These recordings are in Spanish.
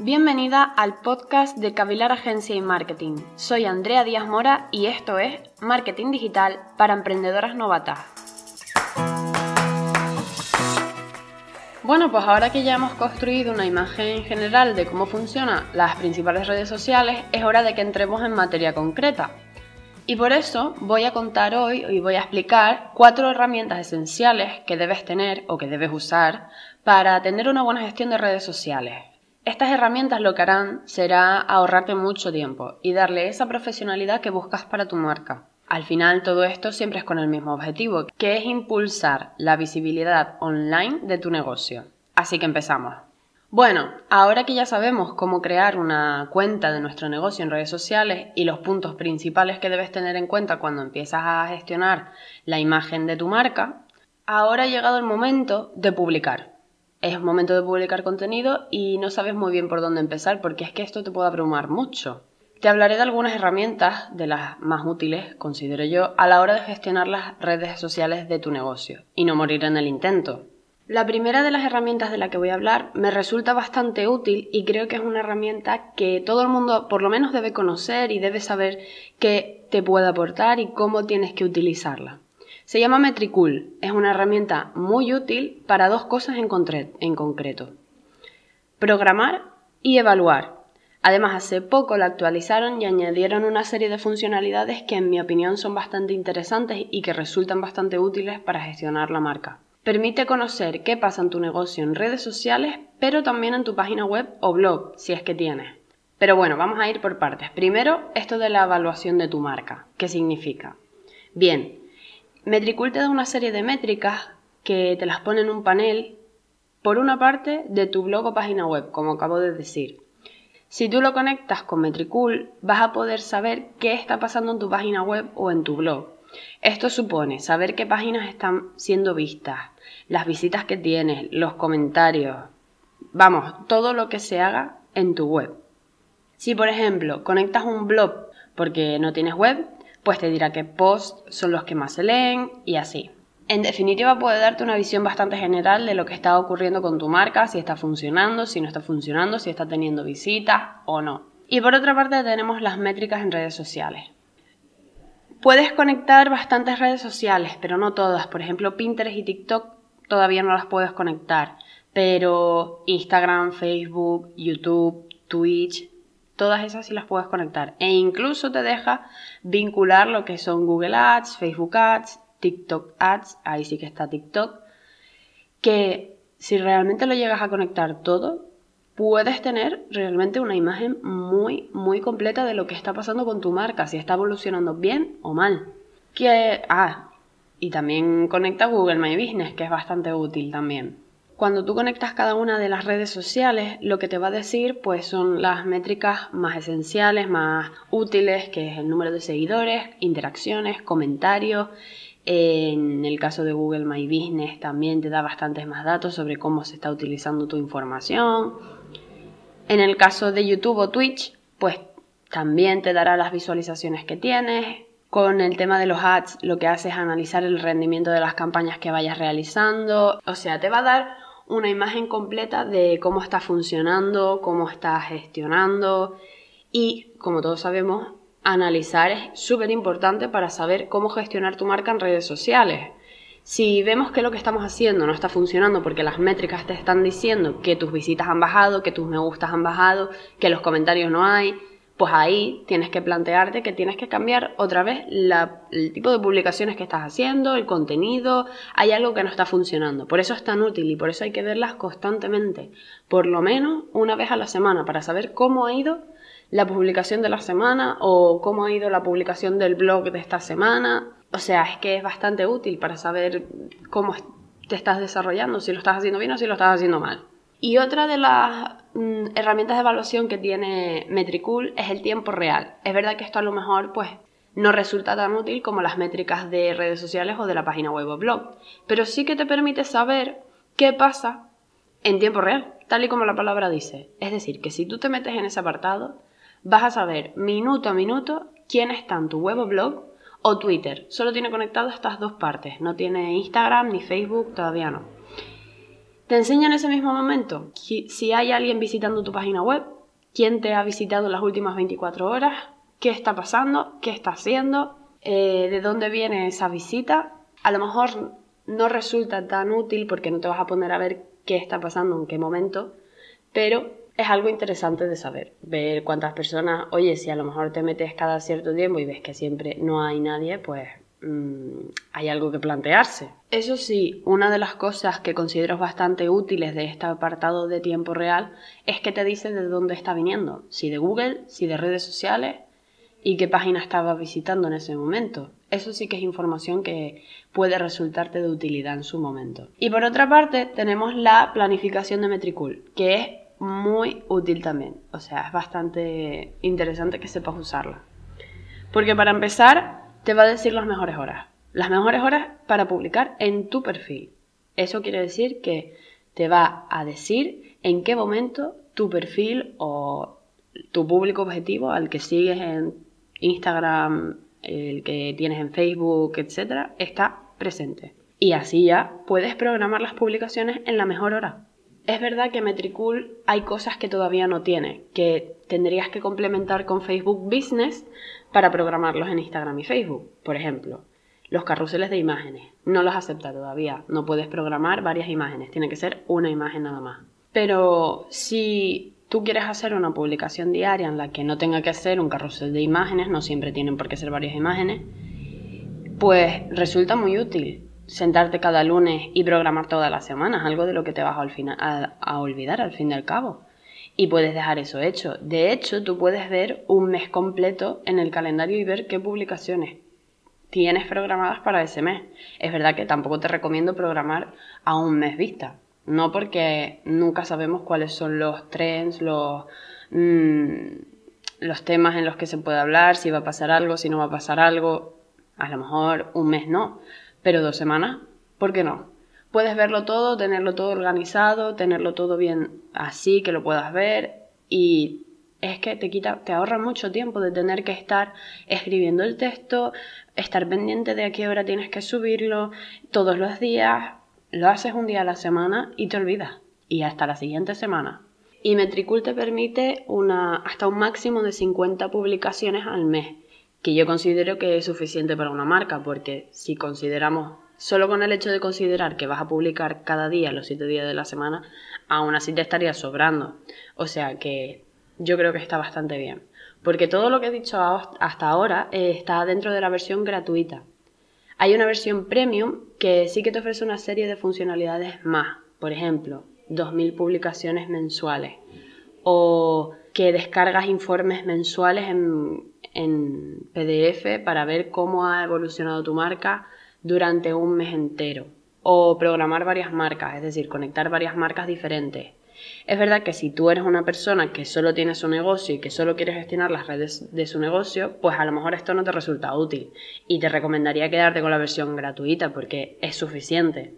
Bienvenida al podcast de Cavilar Agencia y Marketing. Soy Andrea Díaz Mora y esto es Marketing Digital para Emprendedoras Novatas. Bueno, pues ahora que ya hemos construido una imagen general de cómo funcionan las principales redes sociales, es hora de que entremos en materia concreta. Y por eso voy a contar hoy y voy a explicar cuatro herramientas esenciales que debes tener o que debes usar para tener una buena gestión de redes sociales. Estas herramientas lo que harán será ahorrarte mucho tiempo y darle esa profesionalidad que buscas para tu marca. Al final todo esto siempre es con el mismo objetivo, que es impulsar la visibilidad online de tu negocio. Así que empezamos. Bueno, ahora que ya sabemos cómo crear una cuenta de nuestro negocio en redes sociales y los puntos principales que debes tener en cuenta cuando empiezas a gestionar la imagen de tu marca, ahora ha llegado el momento de publicar es momento de publicar contenido y no sabes muy bien por dónde empezar porque es que esto te puede abrumar mucho. Te hablaré de algunas herramientas, de las más útiles, considero yo, a la hora de gestionar las redes sociales de tu negocio y no morir en el intento. La primera de las herramientas de la que voy a hablar me resulta bastante útil y creo que es una herramienta que todo el mundo por lo menos debe conocer y debe saber qué te puede aportar y cómo tienes que utilizarla. Se llama Metricool. Es una herramienta muy útil para dos cosas en, en concreto. Programar y evaluar. Además, hace poco la actualizaron y añadieron una serie de funcionalidades que en mi opinión son bastante interesantes y que resultan bastante útiles para gestionar la marca. Permite conocer qué pasa en tu negocio en redes sociales, pero también en tu página web o blog, si es que tienes. Pero bueno, vamos a ir por partes. Primero, esto de la evaluación de tu marca. ¿Qué significa? Bien, Metricool te da una serie de métricas que te las pone en un panel, por una parte, de tu blog o página web, como acabo de decir. Si tú lo conectas con Metricool, vas a poder saber qué está pasando en tu página web o en tu blog. Esto supone saber qué páginas están siendo vistas, las visitas que tienes, los comentarios, vamos, todo lo que se haga en tu web. Si por ejemplo conectas un blog porque no tienes web, pues te dirá qué posts son los que más se leen y así. En definitiva, puede darte una visión bastante general de lo que está ocurriendo con tu marca, si está funcionando, si no está funcionando, si está teniendo visitas o no. Y por otra parte tenemos las métricas en redes sociales. Puedes conectar bastantes redes sociales, pero no todas. Por ejemplo, Pinterest y TikTok todavía no las puedes conectar, pero Instagram, Facebook, YouTube, Twitch, Todas esas sí las puedes conectar. E incluso te deja vincular lo que son Google Ads, Facebook Ads, TikTok Ads, ahí sí que está TikTok, que si realmente lo llegas a conectar todo, puedes tener realmente una imagen muy, muy completa de lo que está pasando con tu marca, si está evolucionando bien o mal. Que, ah, y también conecta Google My Business, que es bastante útil también. Cuando tú conectas cada una de las redes sociales, lo que te va a decir pues son las métricas más esenciales, más útiles, que es el número de seguidores, interacciones, comentarios. En el caso de Google My Business también te da bastantes más datos sobre cómo se está utilizando tu información. En el caso de YouTube o Twitch, pues también te dará las visualizaciones que tienes. Con el tema de los ads, lo que hace es analizar el rendimiento de las campañas que vayas realizando. O sea, te va a dar una imagen completa de cómo está funcionando, cómo está gestionando y, como todos sabemos, analizar es súper importante para saber cómo gestionar tu marca en redes sociales. Si vemos que lo que estamos haciendo no está funcionando porque las métricas te están diciendo que tus visitas han bajado, que tus me gustas han bajado, que los comentarios no hay, pues ahí tienes que plantearte que tienes que cambiar otra vez el tipo de publicaciones que estás haciendo, el contenido, hay algo que no está funcionando. Por eso es tan útil y por eso hay que verlas constantemente, por lo menos una vez a la semana, para saber cómo ha ido la publicación de la semana o cómo ha ido la publicación del blog de esta semana. O sea, es que es bastante útil para saber cómo te estás desarrollando, si lo estás haciendo bien o si lo estás haciendo mal. Y otra de las mm, herramientas de evaluación que tiene Metricool es el tiempo real. Es verdad que esto a lo mejor pues no resulta tan útil como las métricas de redes sociales o de la página web o blog, pero sí que te permite saber qué pasa en tiempo real, tal y como la palabra dice. Es decir, que si tú te metes en ese apartado, vas a saber minuto a minuto quién está en tu web o blog o Twitter. Solo tiene conectado estas dos partes, no tiene Instagram ni Facebook, todavía no. Te enseña en ese mismo momento. Si hay alguien visitando tu página web, quién te ha visitado las últimas 24 horas, qué está pasando, qué está haciendo, eh, de dónde viene esa visita. A lo mejor no resulta tan útil porque no te vas a poner a ver qué está pasando, en qué momento, pero es algo interesante de saber, ver cuántas personas, oye, si a lo mejor te metes cada cierto tiempo y ves que siempre no hay nadie, pues Mm, hay algo que plantearse. Eso sí, una de las cosas que considero bastante útiles de este apartado de tiempo real es que te dice de dónde está viniendo, si de Google, si de redes sociales y qué página estaba visitando en ese momento. Eso sí que es información que puede resultarte de utilidad en su momento. Y por otra parte, tenemos la planificación de Metricool, que es muy útil también. O sea, es bastante interesante que sepas usarla. Porque para empezar, te va a decir las mejores horas. Las mejores horas para publicar en tu perfil. Eso quiere decir que te va a decir en qué momento tu perfil o tu público objetivo al que sigues en Instagram, el que tienes en Facebook, etcétera, está presente. Y así ya puedes programar las publicaciones en la mejor hora. Es verdad que Metricool hay cosas que todavía no tiene, que tendrías que complementar con Facebook Business para programarlos en Instagram y Facebook. Por ejemplo, los carruseles de imágenes. No los acepta todavía. No puedes programar varias imágenes. Tiene que ser una imagen nada más. Pero si tú quieres hacer una publicación diaria en la que no tenga que ser un carrusel de imágenes, no siempre tienen por qué ser varias imágenes, pues resulta muy útil sentarte cada lunes y programar todas las semanas, algo de lo que te vas a, a olvidar al fin y al cabo y puedes dejar eso hecho. De hecho, tú puedes ver un mes completo en el calendario y ver qué publicaciones tienes programadas para ese mes. Es verdad que tampoco te recomiendo programar a un mes vista, no porque nunca sabemos cuáles son los trends, los, mm, los temas en los que se puede hablar, si va a pasar algo, si no va a pasar algo. A lo mejor un mes no, pero dos semanas, ¿por qué no? puedes verlo todo, tenerlo todo organizado, tenerlo todo bien así, que lo puedas ver y es que te quita, te ahorra mucho tiempo de tener que estar escribiendo el texto, estar pendiente de a qué hora tienes que subirlo todos los días, lo haces un día a la semana y te olvidas y hasta la siguiente semana. Y Metricool te permite una, hasta un máximo de 50 publicaciones al mes, que yo considero que es suficiente para una marca, porque si consideramos Solo con el hecho de considerar que vas a publicar cada día, los siete días de la semana, aún así te estaría sobrando. O sea que yo creo que está bastante bien. Porque todo lo que he dicho hasta ahora eh, está dentro de la versión gratuita. Hay una versión premium que sí que te ofrece una serie de funcionalidades más. Por ejemplo, 2.000 publicaciones mensuales. O que descargas informes mensuales en, en PDF para ver cómo ha evolucionado tu marca durante un mes entero. O programar varias marcas, es decir, conectar varias marcas diferentes. Es verdad que si tú eres una persona que solo tiene su negocio y que solo quiere gestionar las redes de su negocio, pues a lo mejor esto no te resulta útil y te recomendaría quedarte con la versión gratuita porque es suficiente.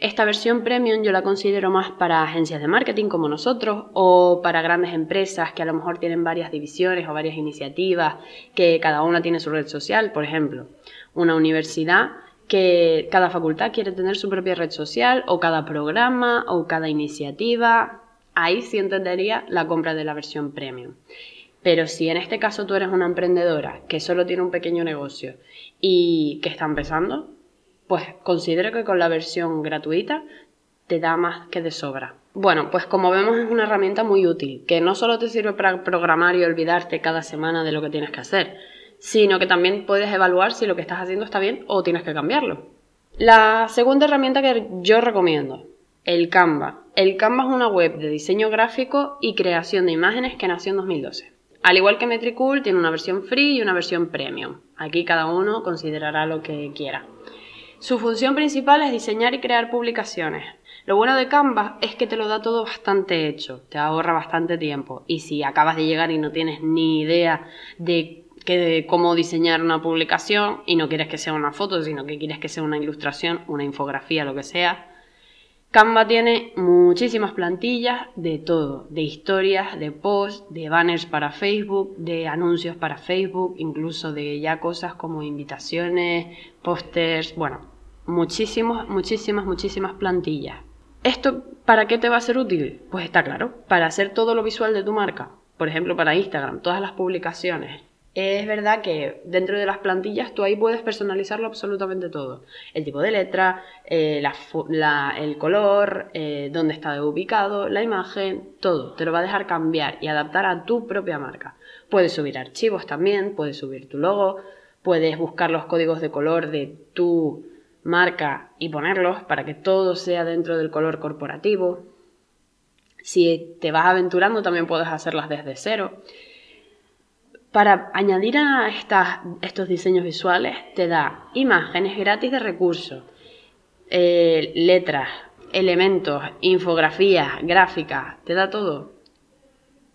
Esta versión premium yo la considero más para agencias de marketing como nosotros o para grandes empresas que a lo mejor tienen varias divisiones o varias iniciativas, que cada una tiene su red social, por ejemplo. Una universidad que cada facultad quiere tener su propia red social o cada programa o cada iniciativa. Ahí sí entendería la compra de la versión premium. Pero si en este caso tú eres una emprendedora que solo tiene un pequeño negocio y que está empezando, pues considero que con la versión gratuita te da más que de sobra. Bueno, pues como vemos es una herramienta muy útil, que no solo te sirve para programar y olvidarte cada semana de lo que tienes que hacer, sino que también puedes evaluar si lo que estás haciendo está bien o tienes que cambiarlo. La segunda herramienta que yo recomiendo, el Canva. El Canva es una web de diseño gráfico y creación de imágenes que nació en 2012. Al igual que Metricool, tiene una versión free y una versión premium. Aquí cada uno considerará lo que quiera. Su función principal es diseñar y crear publicaciones. Lo bueno de Canva es que te lo da todo bastante hecho, te ahorra bastante tiempo. Y si acabas de llegar y no tienes ni idea de cómo diseñar una publicación y no quieres que sea una foto, sino que quieres que sea una ilustración, una infografía, lo que sea. Canva tiene muchísimas plantillas de todo, de historias, de posts, de banners para Facebook, de anuncios para Facebook, incluso de ya cosas como invitaciones, pósters, bueno, muchísimas, muchísimas, muchísimas plantillas. ¿Esto para qué te va a ser útil? Pues está claro, para hacer todo lo visual de tu marca. Por ejemplo, para Instagram, todas las publicaciones, es verdad que dentro de las plantillas tú ahí puedes personalizarlo absolutamente todo. El tipo de letra, eh, el color, eh, dónde está ubicado, la imagen, todo. Te lo va a dejar cambiar y adaptar a tu propia marca. Puedes subir archivos también, puedes subir tu logo, puedes buscar los códigos de color de tu marca y ponerlos para que todo sea dentro del color corporativo. Si te vas aventurando también puedes hacerlas desde cero. Para añadir a estos diseños visuales te da imágenes gratis de recursos, eh, letras, elementos, infografías, gráficas, te da todo.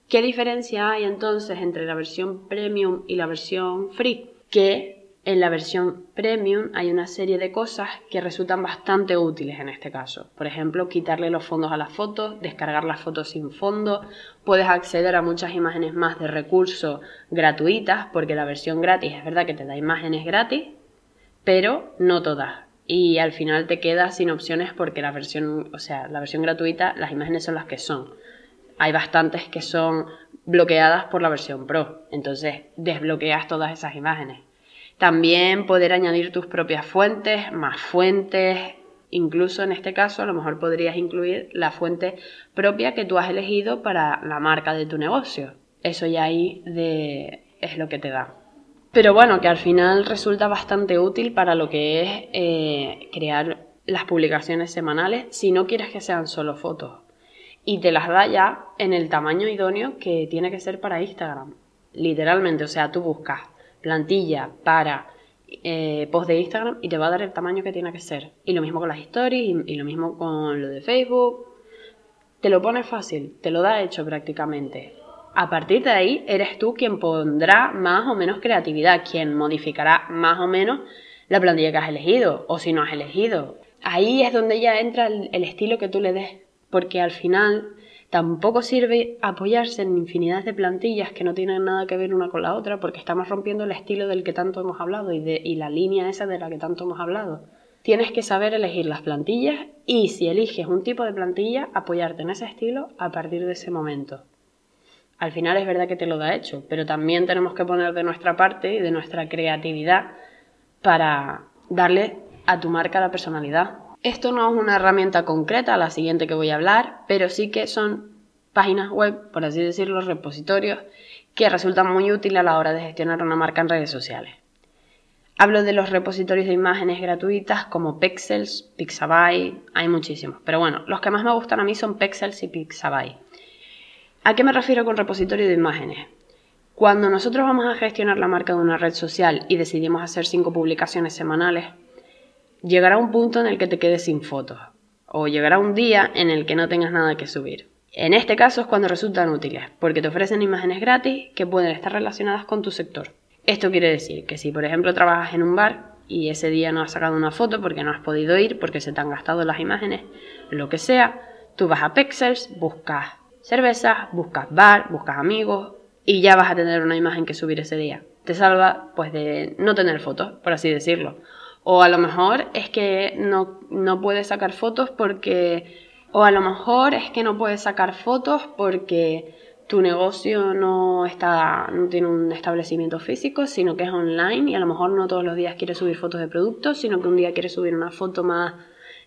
¿Qué diferencia hay entonces entre la versión premium y la versión free? Que en la versión premium hay una serie de cosas que resultan bastante útiles en este caso. Por ejemplo, quitarle los fondos a las fotos, descargar las fotos sin fondo, puedes acceder a muchas imágenes más de recursos gratuitas, porque la versión gratis es verdad que te da imágenes gratis, pero no todas. Y al final te quedas sin opciones porque la versión, o sea, la versión gratuita, las imágenes son las que son. Hay bastantes que son bloqueadas por la versión Pro, entonces desbloqueas todas esas imágenes también poder añadir tus propias fuentes, más fuentes, incluso en este caso a lo mejor podrías incluir la fuente propia que tú has elegido para la marca de tu negocio. Eso ya ahí es lo que te da. Pero bueno, que al final resulta bastante útil para lo que es eh, crear las publicaciones semanales si no quieres que sean solo fotos. Y te las da ya en el tamaño idóneo que tiene que ser para Instagram. Literalmente, o sea, tú buscas plantilla para eh, post de Instagram y te va a dar el tamaño que tiene que ser. Y lo mismo con las stories y, lo mismo con lo de Facebook. Te lo pone fácil, te lo da hecho prácticamente. A partir de ahí eres tú quien pondrá más o menos creatividad, quien modificará más o menos la plantilla que has elegido o si no has elegido. Ahí es donde ya entra el estilo que tú le des, porque al final Tampoco sirve apoyarse en infinidad de plantillas que no tienen nada que ver una con la otra porque estamos rompiendo el estilo del que tanto hemos hablado y, de, y la línea esa de la que tanto hemos hablado. Tienes que saber elegir las plantillas y si eliges un tipo de plantilla, apoyarte en ese estilo a partir de ese momento. Al final es verdad que te lo da hecho, pero también tenemos que poner de nuestra parte y de nuestra creatividad para darle a tu marca la personalidad. Esto no es una herramienta concreta, la siguiente que voy a hablar, pero sí que son páginas web, por así decirlo, repositorios, que resultan muy útiles a la hora de gestionar una marca en redes sociales. Hablo de los repositorios de imágenes gratuitas como Pexels, Pixabay, hay muchísimos, pero bueno, los que más me gustan a mí son Pexels y Pixabay. ¿A qué me refiero con repositorio de imágenes? Cuando nosotros vamos a gestionar la marca de una red social y decidimos hacer cinco publicaciones semanales, llegará un punto en el que te quedes sin fotos o llegará un día en el que no tengas nada que subir. En este caso es cuando resultan útiles, porque te ofrecen imágenes gratis que pueden estar relacionadas con tu sector. Esto quiere decir que si por ejemplo trabajas en un bar y ese día no has sacado una foto porque no has podido ir, porque se te han gastado las imágenes, lo que sea, tú vas a Pexels, buscas cervezas, buscas bar, buscas amigos y ya vas a tener una imagen que subir ese día. Te salva pues de no tener fotos, por así decirlo. O a lo mejor es que no, no puedes sacar fotos porque... O a lo mejor es que no puedes sacar fotos porque tu negocio no está no tiene un establecimiento físico, sino que es online y a lo mejor no todos los días quieres subir fotos de productos, sino que un día quieres subir una foto más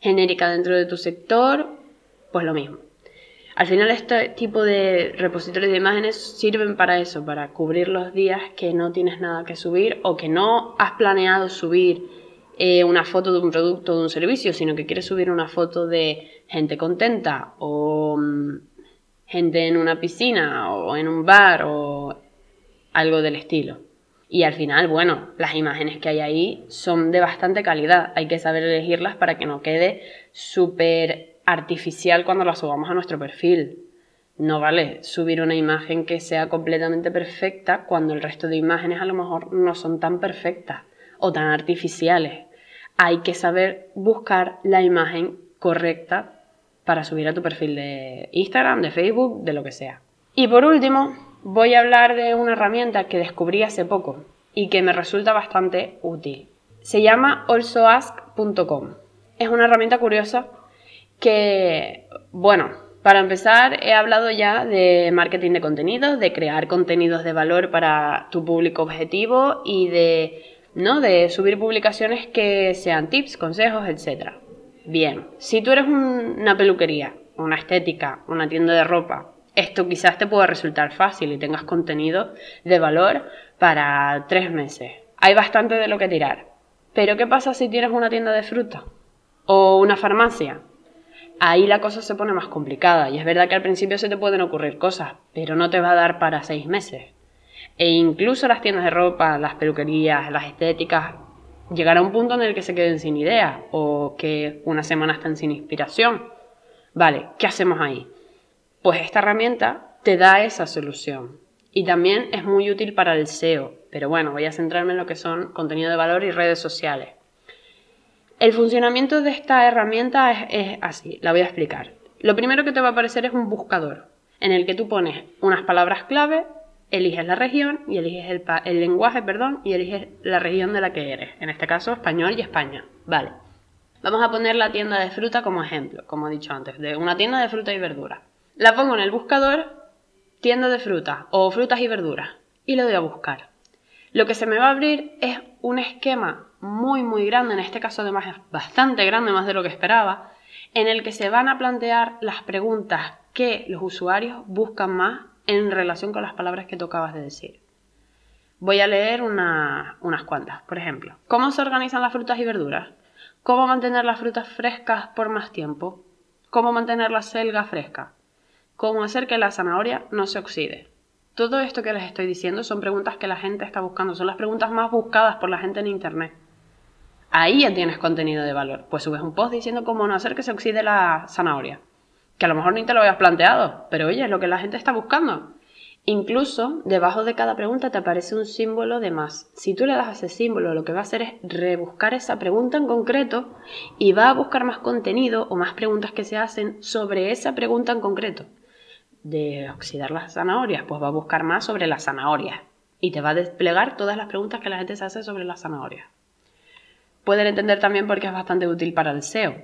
genérica dentro de tu sector, pues lo mismo. Al final este tipo de repositorios de imágenes sirven para eso, para cubrir los días que no tienes nada que subir o que no has planeado subir eh, una foto de un producto o de un servicio, sino que quieres subir una foto de gente contenta o mm, gente en una piscina o en un bar o algo del estilo. Y al final, bueno, las imágenes que hay ahí son de bastante calidad. Hay que saber elegirlas para que no quede súper artificial cuando las subamos a nuestro perfil. No vale subir una imagen que sea completamente perfecta cuando el resto de imágenes a lo mejor no son tan perfectas o tan artificiales hay que saber buscar la imagen correcta para subir a tu perfil de Instagram, de Facebook, de lo que sea. Y por último, voy a hablar de una herramienta que descubrí hace poco y que me resulta bastante útil. Se llama alsoask.com. Es una herramienta curiosa que, bueno, para empezar, he hablado ya de marketing de contenidos, de crear contenidos de valor para tu público objetivo y de, ¿no? de subir publicaciones que sean tips, consejos, etc. Bien, si tú eres una peluquería, una estética, una tienda de ropa, esto quizás te pueda resultar fácil y tengas contenido de valor para tres meses. Hay bastante de lo que tirar. Pero ¿qué pasa si tienes una tienda de fruta? ¿O una farmacia? Ahí la cosa se pone más complicada y es verdad que al principio se te pueden ocurrir cosas, pero no te va a dar para seis meses. E incluso las tiendas de ropa, las peluquerías, las estéticas, llegará un punto en el que se queden sin idea o que una semana estén sin inspiración. Vale, ¿qué hacemos ahí? Pues esta herramienta te da esa solución. Y también es muy útil para el SEO, pero bueno, voy a centrarme en lo que son contenido de valor y redes sociales. El funcionamiento de esta herramienta es, así, la voy a explicar. Lo primero que te va a aparecer es un buscador, en el que tú pones unas palabras clave, eliges la región y eliges el, lenguaje, perdón, y eliges la región de la que eres, en este caso español y España. Vale. Vamos a poner la tienda de fruta como ejemplo, como he dicho antes, de una tienda de fruta y verdura. La pongo en el buscador tienda de fruta o frutas y verduras y le doy a buscar. Lo que se me va a abrir es un esquema muy muy grande, en este caso además es bastante grande, más de lo que esperaba, en el que se van a plantear las preguntas que los usuarios buscan más en relación con las palabras que tú acabas de decir. Voy a leer unas cuantas. Por ejemplo, ¿cómo se organizan las frutas y verduras? ¿Cómo mantener las frutas frescas por más tiempo? ¿Cómo mantener la selga fresca? ¿Cómo hacer que la zanahoria no se oxide? Todo esto que les estoy diciendo son preguntas que la gente está buscando, son las preguntas más buscadas por la gente en Internet. Ahí ya tienes contenido de valor. Pues subes un post diciendo cómo no hacer que se oxide la zanahoria. Que a lo mejor ni te lo habías planteado, pero oye, es lo que la gente está buscando. Incluso debajo de cada pregunta te aparece un símbolo de más. Si tú le das a ese símbolo, lo que va a hacer es rebuscar esa pregunta en concreto y va a buscar más contenido o más preguntas que se hacen sobre esa pregunta en concreto de oxidar las zanahorias, pues va a buscar más sobre las zanahorias y te va a desplegar todas las preguntas que la gente se hace sobre las zanahorias. Pueden entender también porque es bastante útil para el SEO.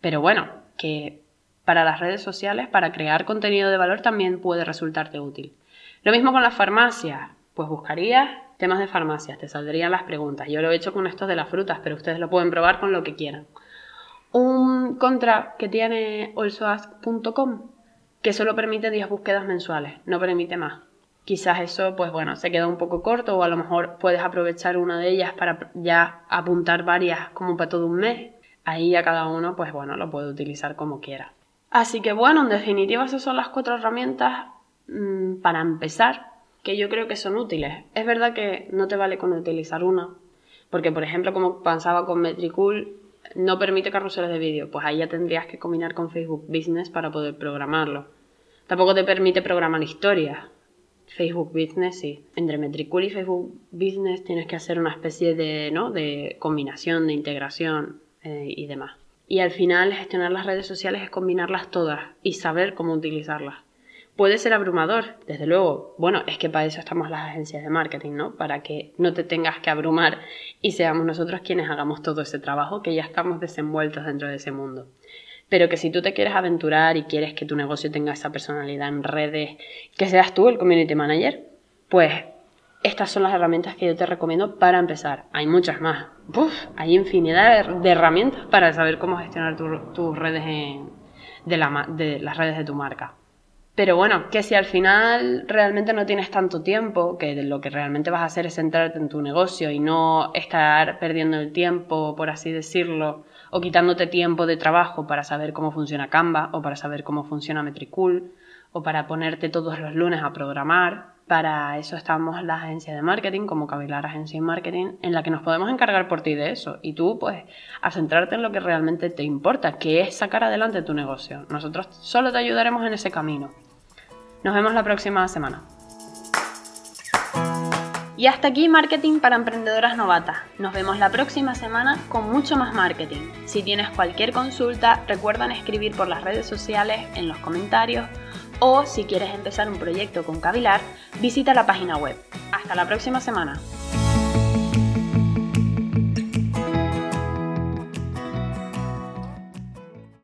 Pero bueno, que para las redes sociales, para crear contenido de valor también puede resultarte útil. Lo mismo con las farmacias. Pues buscarías temas de farmacias, te saldrían las preguntas. Yo lo he hecho con estos de las frutas, pero ustedes lo pueden probar con lo que quieran. Un contra que tiene olsoask.com que solo permite 10 búsquedas mensuales, no permite más. Quizás eso, pues bueno, se queda un poco corto o a lo mejor puedes aprovechar una de ellas para ya apuntar varias como para todo un mes. Ahí a cada uno, pues bueno, lo puede utilizar como quiera. Así que bueno, en definitiva esas son las cuatro herramientas mm, para empezar que yo creo que son útiles. Es verdad que no te vale con utilizar una, porque por ejemplo como pensaba con Metricool, no permite carruseles de vídeo, pues ahí ya tendrías que combinar con Facebook Business para poder programarlo. Tampoco te permite programar historias. Facebook Business sí. Entre Metricool y Facebook Business tienes que hacer una especie de, ¿no? de combinación, de integración eh, y demás. Y al final gestionar las redes sociales es combinarlas todas y saber cómo utilizarlas. Puede ser abrumador, desde luego. Bueno, es que para eso estamos las agencias de marketing, ¿no? Para que no te tengas que abrumar y seamos nosotros quienes hagamos todo ese trabajo, que ya estamos desenvueltos dentro de ese mundo. Pero que si tú te quieres aventurar y quieres que tu negocio tenga esa personalidad en redes, que seas tú el community manager, pues estas son las herramientas que yo te recomiendo para empezar. Hay muchas más. hay infinidad de herramientas para saber cómo gestionar tus redes de las redes de tu marca. Pero bueno, que si al final realmente no tienes tanto tiempo, que lo que realmente vas a hacer es centrarte en tu negocio y no estar perdiendo el tiempo, por así decirlo, o quitándote tiempo de trabajo para saber cómo funciona Canva o para saber cómo funciona Metricool o para ponerte todos los lunes a programar. Para eso estamos la agencia de marketing, como Cavilar Agencia de Marketing, en la que nos podemos encargar por ti de eso. Y tú, pues, a centrarte en lo que realmente te importa, que es sacar adelante tu negocio. Nosotros solo te ayudaremos en ese camino. Nos vemos la próxima semana. Y hasta aquí Marketing para Emprendedoras Novatas. Nos vemos la próxima semana con mucho más marketing. Si tienes cualquier consulta, recuerda escribir por las redes sociales, en los comentarios o si quieres empezar un proyecto con Cavilar, visita la página web. Hasta la próxima semana.